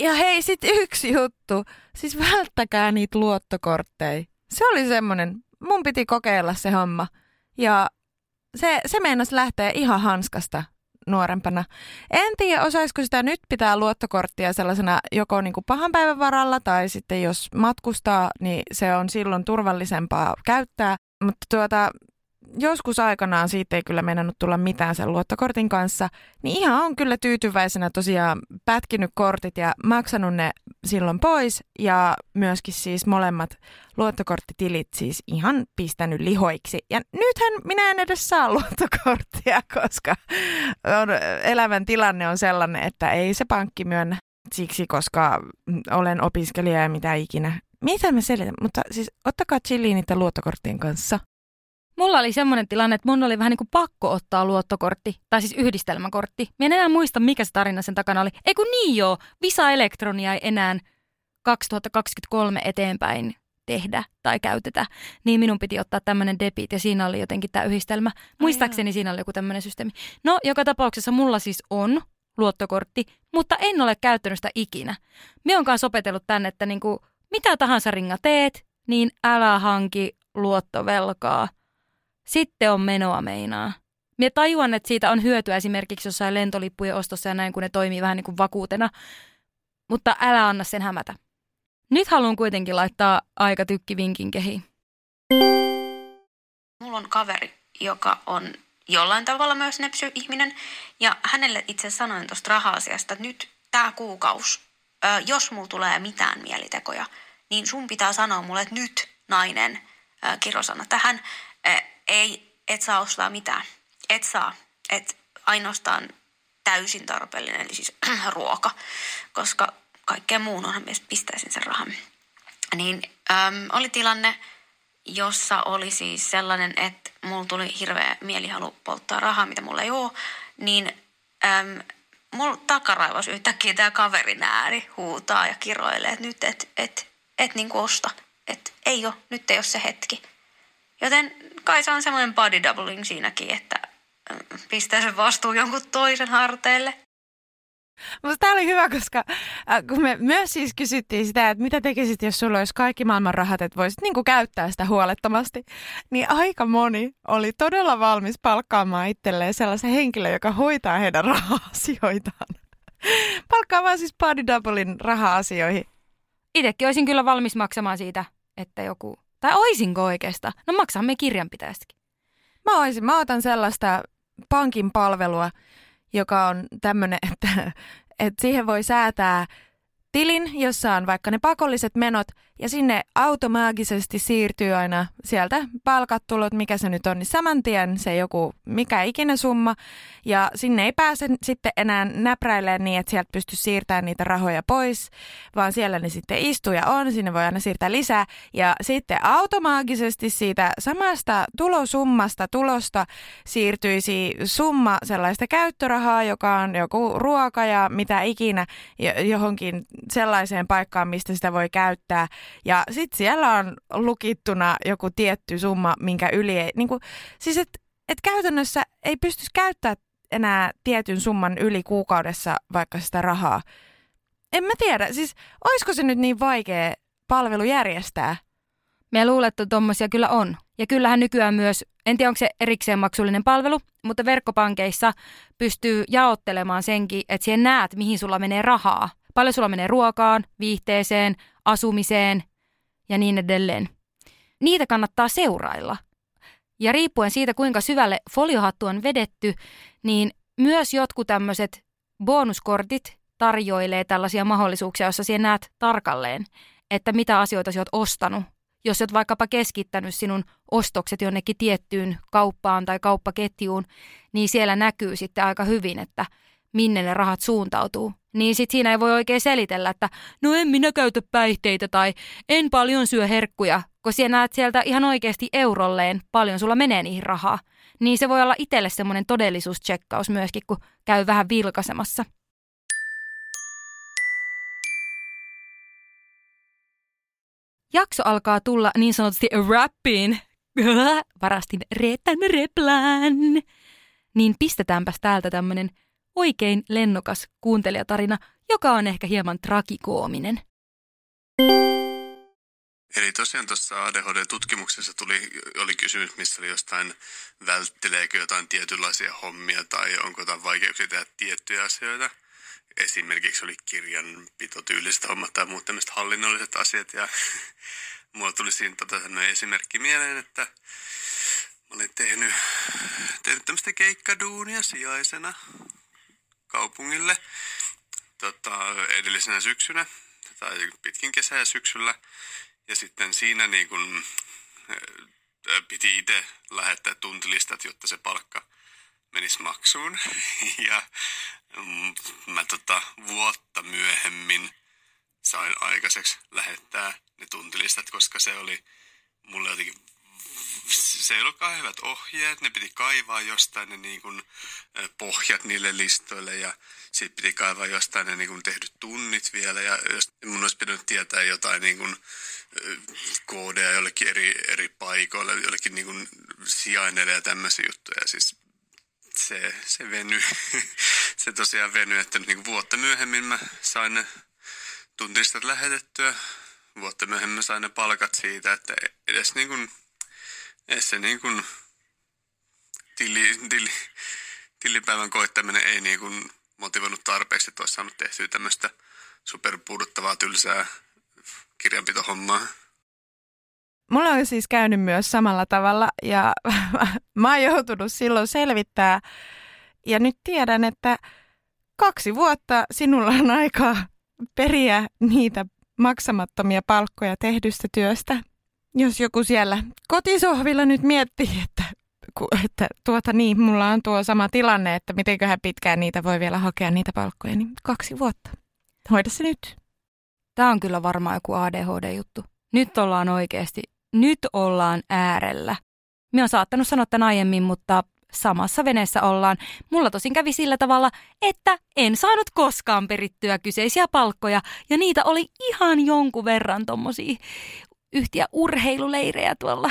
Ja hei, sit yksi juttu. Siis välttäkää niitä luottokortteja. Se oli semmonen, mun piti kokeilla se homma. Ja se, se meinasi lähteä ihan hanskasta nuorempana. En tiedä, osaisiko sitä nyt pitää luottokorttia sellaisena joko niin kuin pahan päivän varalla tai sitten jos matkustaa, niin se on silloin turvallisempaa käyttää. Mutta tuota, joskus aikanaan siitä ei kyllä meinannut tulla mitään sen luottokortin kanssa, niin ihan on kyllä tyytyväisenä tosiaan pätkinyt kortit ja maksanut ne silloin pois ja myöskin siis molemmat luottokorttitilit siis ihan pistänyt lihoiksi. Ja nythän minä en edes saa luottokorttia, koska on, elämän tilanne on sellainen, että ei se pankki myönnä siksi, koska olen opiskelija ja mitä ikinä. Mitä mä selitän? Mutta siis ottakaa chilliin niiden luottokorttien kanssa. Mulla oli semmoinen tilanne, että mun oli vähän niin kuin pakko ottaa luottokortti, tai siis yhdistelmäkortti. Mä en enää muista, mikä se tarina sen takana oli. Ei kun niin joo, Visa Elektronia ei enää 2023 eteenpäin tehdä tai käytetä, niin minun piti ottaa tämmöinen debit ja siinä oli jotenkin tämä yhdistelmä. Muistaakseni siinä oli joku tämmöinen systeemi. No, joka tapauksessa mulla siis on luottokortti, mutta en ole käyttänyt sitä ikinä. Me on kanssa opetellut tänne, että niinku, mitä tahansa ringa teet, niin älä hanki luottovelkaa. Sitten on menoa meinaa. Mie tajuan, että siitä on hyötyä esimerkiksi jossain lentolippujen ostossa ja näin, kun ne toimii vähän niin kuin vakuutena. Mutta älä anna sen hämätä. Nyt haluan kuitenkin laittaa aika tykkivinkin kehi. Mulla on kaveri, joka on jollain tavalla myös nepsy-ihminen. Ja hänelle itse sanoin tuosta raha-asiasta, että nyt tämä kuukaus, jos mulla tulee mitään mielitekoja, niin sun pitää sanoa mulle, että nyt nainen, kirosana tähän, ei, et saa ostaa mitään. Et saa. Et ainoastaan täysin tarpeellinen, eli siis ruoka, koska kaikkeen muun onhan pistäisin sen rahan. Niin äm, oli tilanne, jossa oli siis sellainen, että mulla tuli hirveä mielihalu polttaa rahaa, mitä mulla ei ole, niin äm, mulla takaraivas yhtäkkiä tämä kaverin ääni huutaa ja kiroilee, että nyt et, et, et niinku osta, että ei ole, nyt ei ole se hetki. Joten kai se on semmoinen body doubling siinäkin, että pistää sen vastuu jonkun toisen harteille. Mutta tämä oli hyvä, koska äh, kun me myös siis kysyttiin sitä, että mitä tekisit, jos sulla olisi kaikki maailman rahat, että voisit niinku käyttää sitä huolettomasti, niin aika moni oli todella valmis palkkaamaan itselleen sellaisen henkilön, joka hoitaa heidän raha-asioitaan. Palkkaamaan siis body doublein raha-asioihin. Itsekin olisin kyllä valmis maksamaan siitä, että joku... Tai oisinko oikeastaan? No maksamme kirjanpitäjästäkin. Mä oisin. Mä otan sellaista pankin palvelua, joka on tämmöinen, että, että siihen voi säätää tilin, jossa on vaikka ne pakolliset menot, ja sinne automaagisesti siirtyy aina sieltä palkattulot, mikä se nyt on, niin saman tien se joku mikä ikinä summa, ja sinne ei pääse sitten enää näpräilemään niin, että sieltä pystyy siirtämään niitä rahoja pois, vaan siellä ne sitten istuu ja on, sinne voi aina siirtää lisää, ja sitten automaagisesti siitä samasta tulosummasta tulosta siirtyisi summa sellaista käyttörahaa, joka on joku ruoka ja mitä ikinä johonkin sellaiseen paikkaan, mistä sitä voi käyttää. Ja sitten siellä on lukittuna joku tietty summa, minkä yli ei... Niin kuin, siis että et käytännössä ei pystyisi käyttää enää tietyn summan yli kuukaudessa vaikka sitä rahaa. En mä tiedä, siis olisiko se nyt niin vaikea palvelu järjestää? Me luulen, että tuommoisia kyllä on. Ja kyllähän nykyään myös, en tiedä onko se erikseen maksullinen palvelu, mutta verkkopankeissa pystyy jaottelemaan senkin, että siihen näet, mihin sulla menee rahaa. Paljon sulla menee ruokaan, viihteeseen, asumiseen ja niin edelleen. Niitä kannattaa seurailla. Ja riippuen siitä, kuinka syvälle foliohattu on vedetty, niin myös jotkut tämmöiset bonuskortit tarjoilee tällaisia mahdollisuuksia, joissa sinä näet tarkalleen, että mitä asioita sinä olet ostanut. Jos olet vaikkapa keskittänyt sinun ostokset jonnekin tiettyyn kauppaan tai kauppaketjuun, niin siellä näkyy sitten aika hyvin, että minne ne rahat suuntautuu niin sit siinä ei voi oikein selitellä, että no en minä käytä päihteitä tai en paljon syö herkkuja, kun siellä näet sieltä ihan oikeasti eurolleen paljon sulla menee niihin rahaa. Niin se voi olla itselle semmoinen todellisuuscheckaus myöskin, kun käy vähän vilkaisemassa. Jakso alkaa tulla niin sanotusti rappiin. Varastin Reetan replän. Niin pistetäänpäs täältä tämmönen oikein lennokas kuuntelijatarina, joka on ehkä hieman trakikoominen. Eli tosiaan tuossa ADHD-tutkimuksessa tuli, oli kysymys, missä oli jostain, vältteleekö jotain tietynlaisia hommia tai onko jotain vaikeuksia tehdä tiettyjä asioita. Esimerkiksi oli kirjanpitotyyliset hommat tai muut tämmöiset hallinnolliset asiat. Ja mulla tuli siinä tota esimerkki mieleen, että mä olin tehnyt, tehnyt tämmöistä keikkaduunia sijaisena kaupungille tota, edellisenä syksynä tai pitkin kesää syksyllä. Ja sitten siinä niin kun, piti itse lähettää tuntilistat, jotta se palkka menis maksuun. Ja mm, mä tota, vuotta myöhemmin sain aikaiseksi lähettää ne tuntilistat, koska se oli mulle jotenkin se ei ollutkaan hyvät ohjeet, ne piti kaivaa jostain ne niin kuin, pohjat niille listoille ja sitten piti kaivaa jostain ne niin kuin, tehdyt tunnit vielä ja jos mun olisi pitänyt tietää jotain niin kuin, koodeja jollekin eri, eri paikoille, jollekin niin kuin, sijainneille ja tämmöisiä juttuja. Siis se, se veny, se tosiaan veny, että niin kuin vuotta myöhemmin mä sain ne tuntistat lähetettyä. Vuotta myöhemmin sain ne palkat siitä, että edes niin kuin, edes se niin kuin tili, tili, tilipäivän koittaminen ei niin kuin motivoinut tarpeeksi, että olisi saanut tehtyä tämmöistä superpuuduttavaa tylsää kirjanpitohommaa. Mulla on siis käynyt myös samalla tavalla ja mä oon joutunut silloin selvittää ja nyt tiedän, että kaksi vuotta sinulla on aikaa periä niitä maksamattomia palkkoja tehdystä työstä. Jos joku siellä kotisohvilla nyt miettii, että, että tuota niin, mulla on tuo sama tilanne, että mitenköhän pitkään niitä voi vielä hakea niitä palkkoja, niin kaksi vuotta. Hoida se nyt. Tämä on kyllä varmaan joku ADHD-juttu. Nyt ollaan oikeasti, nyt ollaan äärellä. Minä olen saattanut sanoa tämän aiemmin, mutta samassa veneessä ollaan. Mulla tosin kävi sillä tavalla, että en saanut koskaan perittyä kyseisiä palkkoja, ja niitä oli ihan jonkun verran tommosia yhtiä urheiluleirejä tuolla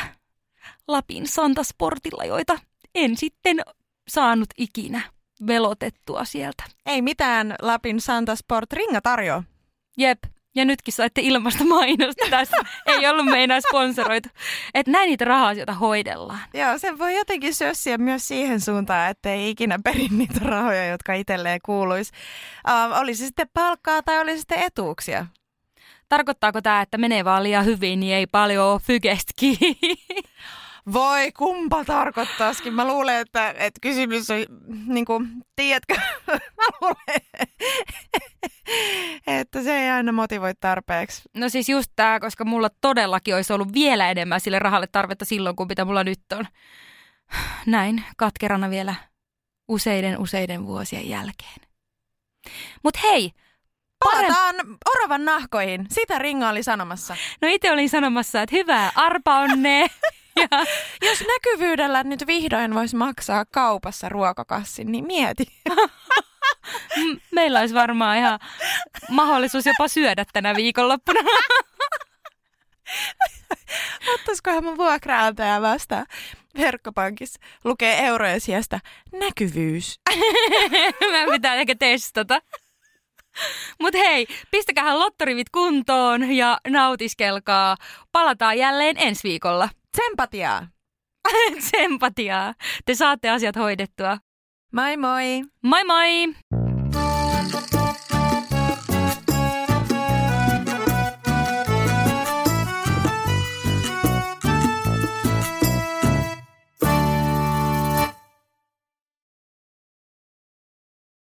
Lapin Santasportilla, joita en sitten saanut ikinä velotettua sieltä. Ei mitään Lapin Santasport ringa tarjoa. Jep, ja nytkin saitte ilmasta mainosta tässä. Ei ollut meinaa sponsoroitu. Että näin niitä raha-asioita hoidellaan. Joo, se voi jotenkin sössiä myös siihen suuntaan, että ei ikinä perin niitä rahoja, jotka itselleen kuuluisi. Uh, oli se sitten palkkaa tai oli se sitten etuuksia. Tarkoittaako tämä, että menee vaan liian hyvin, niin ei paljon ole fygestki? Voi, kumpa tarkoittaisikin. Mä luulen, että, että kysymys on, niin kuin, tiedätkö, mä luulen, että se ei aina motivoi tarpeeksi. No siis just tämä, koska mulla todellakin olisi ollut vielä enemmän sille rahalle tarvetta silloin, kuin mitä mulla nyt on. Näin katkerana vielä useiden useiden vuosien jälkeen. Mut hei, Palataan oravan nahkoihin. Sitä Ringa oli sanomassa. No itse olin sanomassa, että hyvää arpa onne. ja jos näkyvyydellä nyt vihdoin voisi maksaa kaupassa ruokakassin, niin mieti. Meillä olisi varmaan ihan mahdollisuus jopa syödä tänä viikonloppuna. Ottaisikohan mun vuokraantaja vastaan verkkopankissa lukee eurojen sijasta näkyvyys. Mä pitää ehkä testata. Mut hei, pistäkähän lottorivit kuntoon ja nautiskelkaa. Palataan jälleen ensi viikolla. Tsempatiaa. Tsempatiaa. Te saatte asiat hoidettua. Moi moi. Moi moi.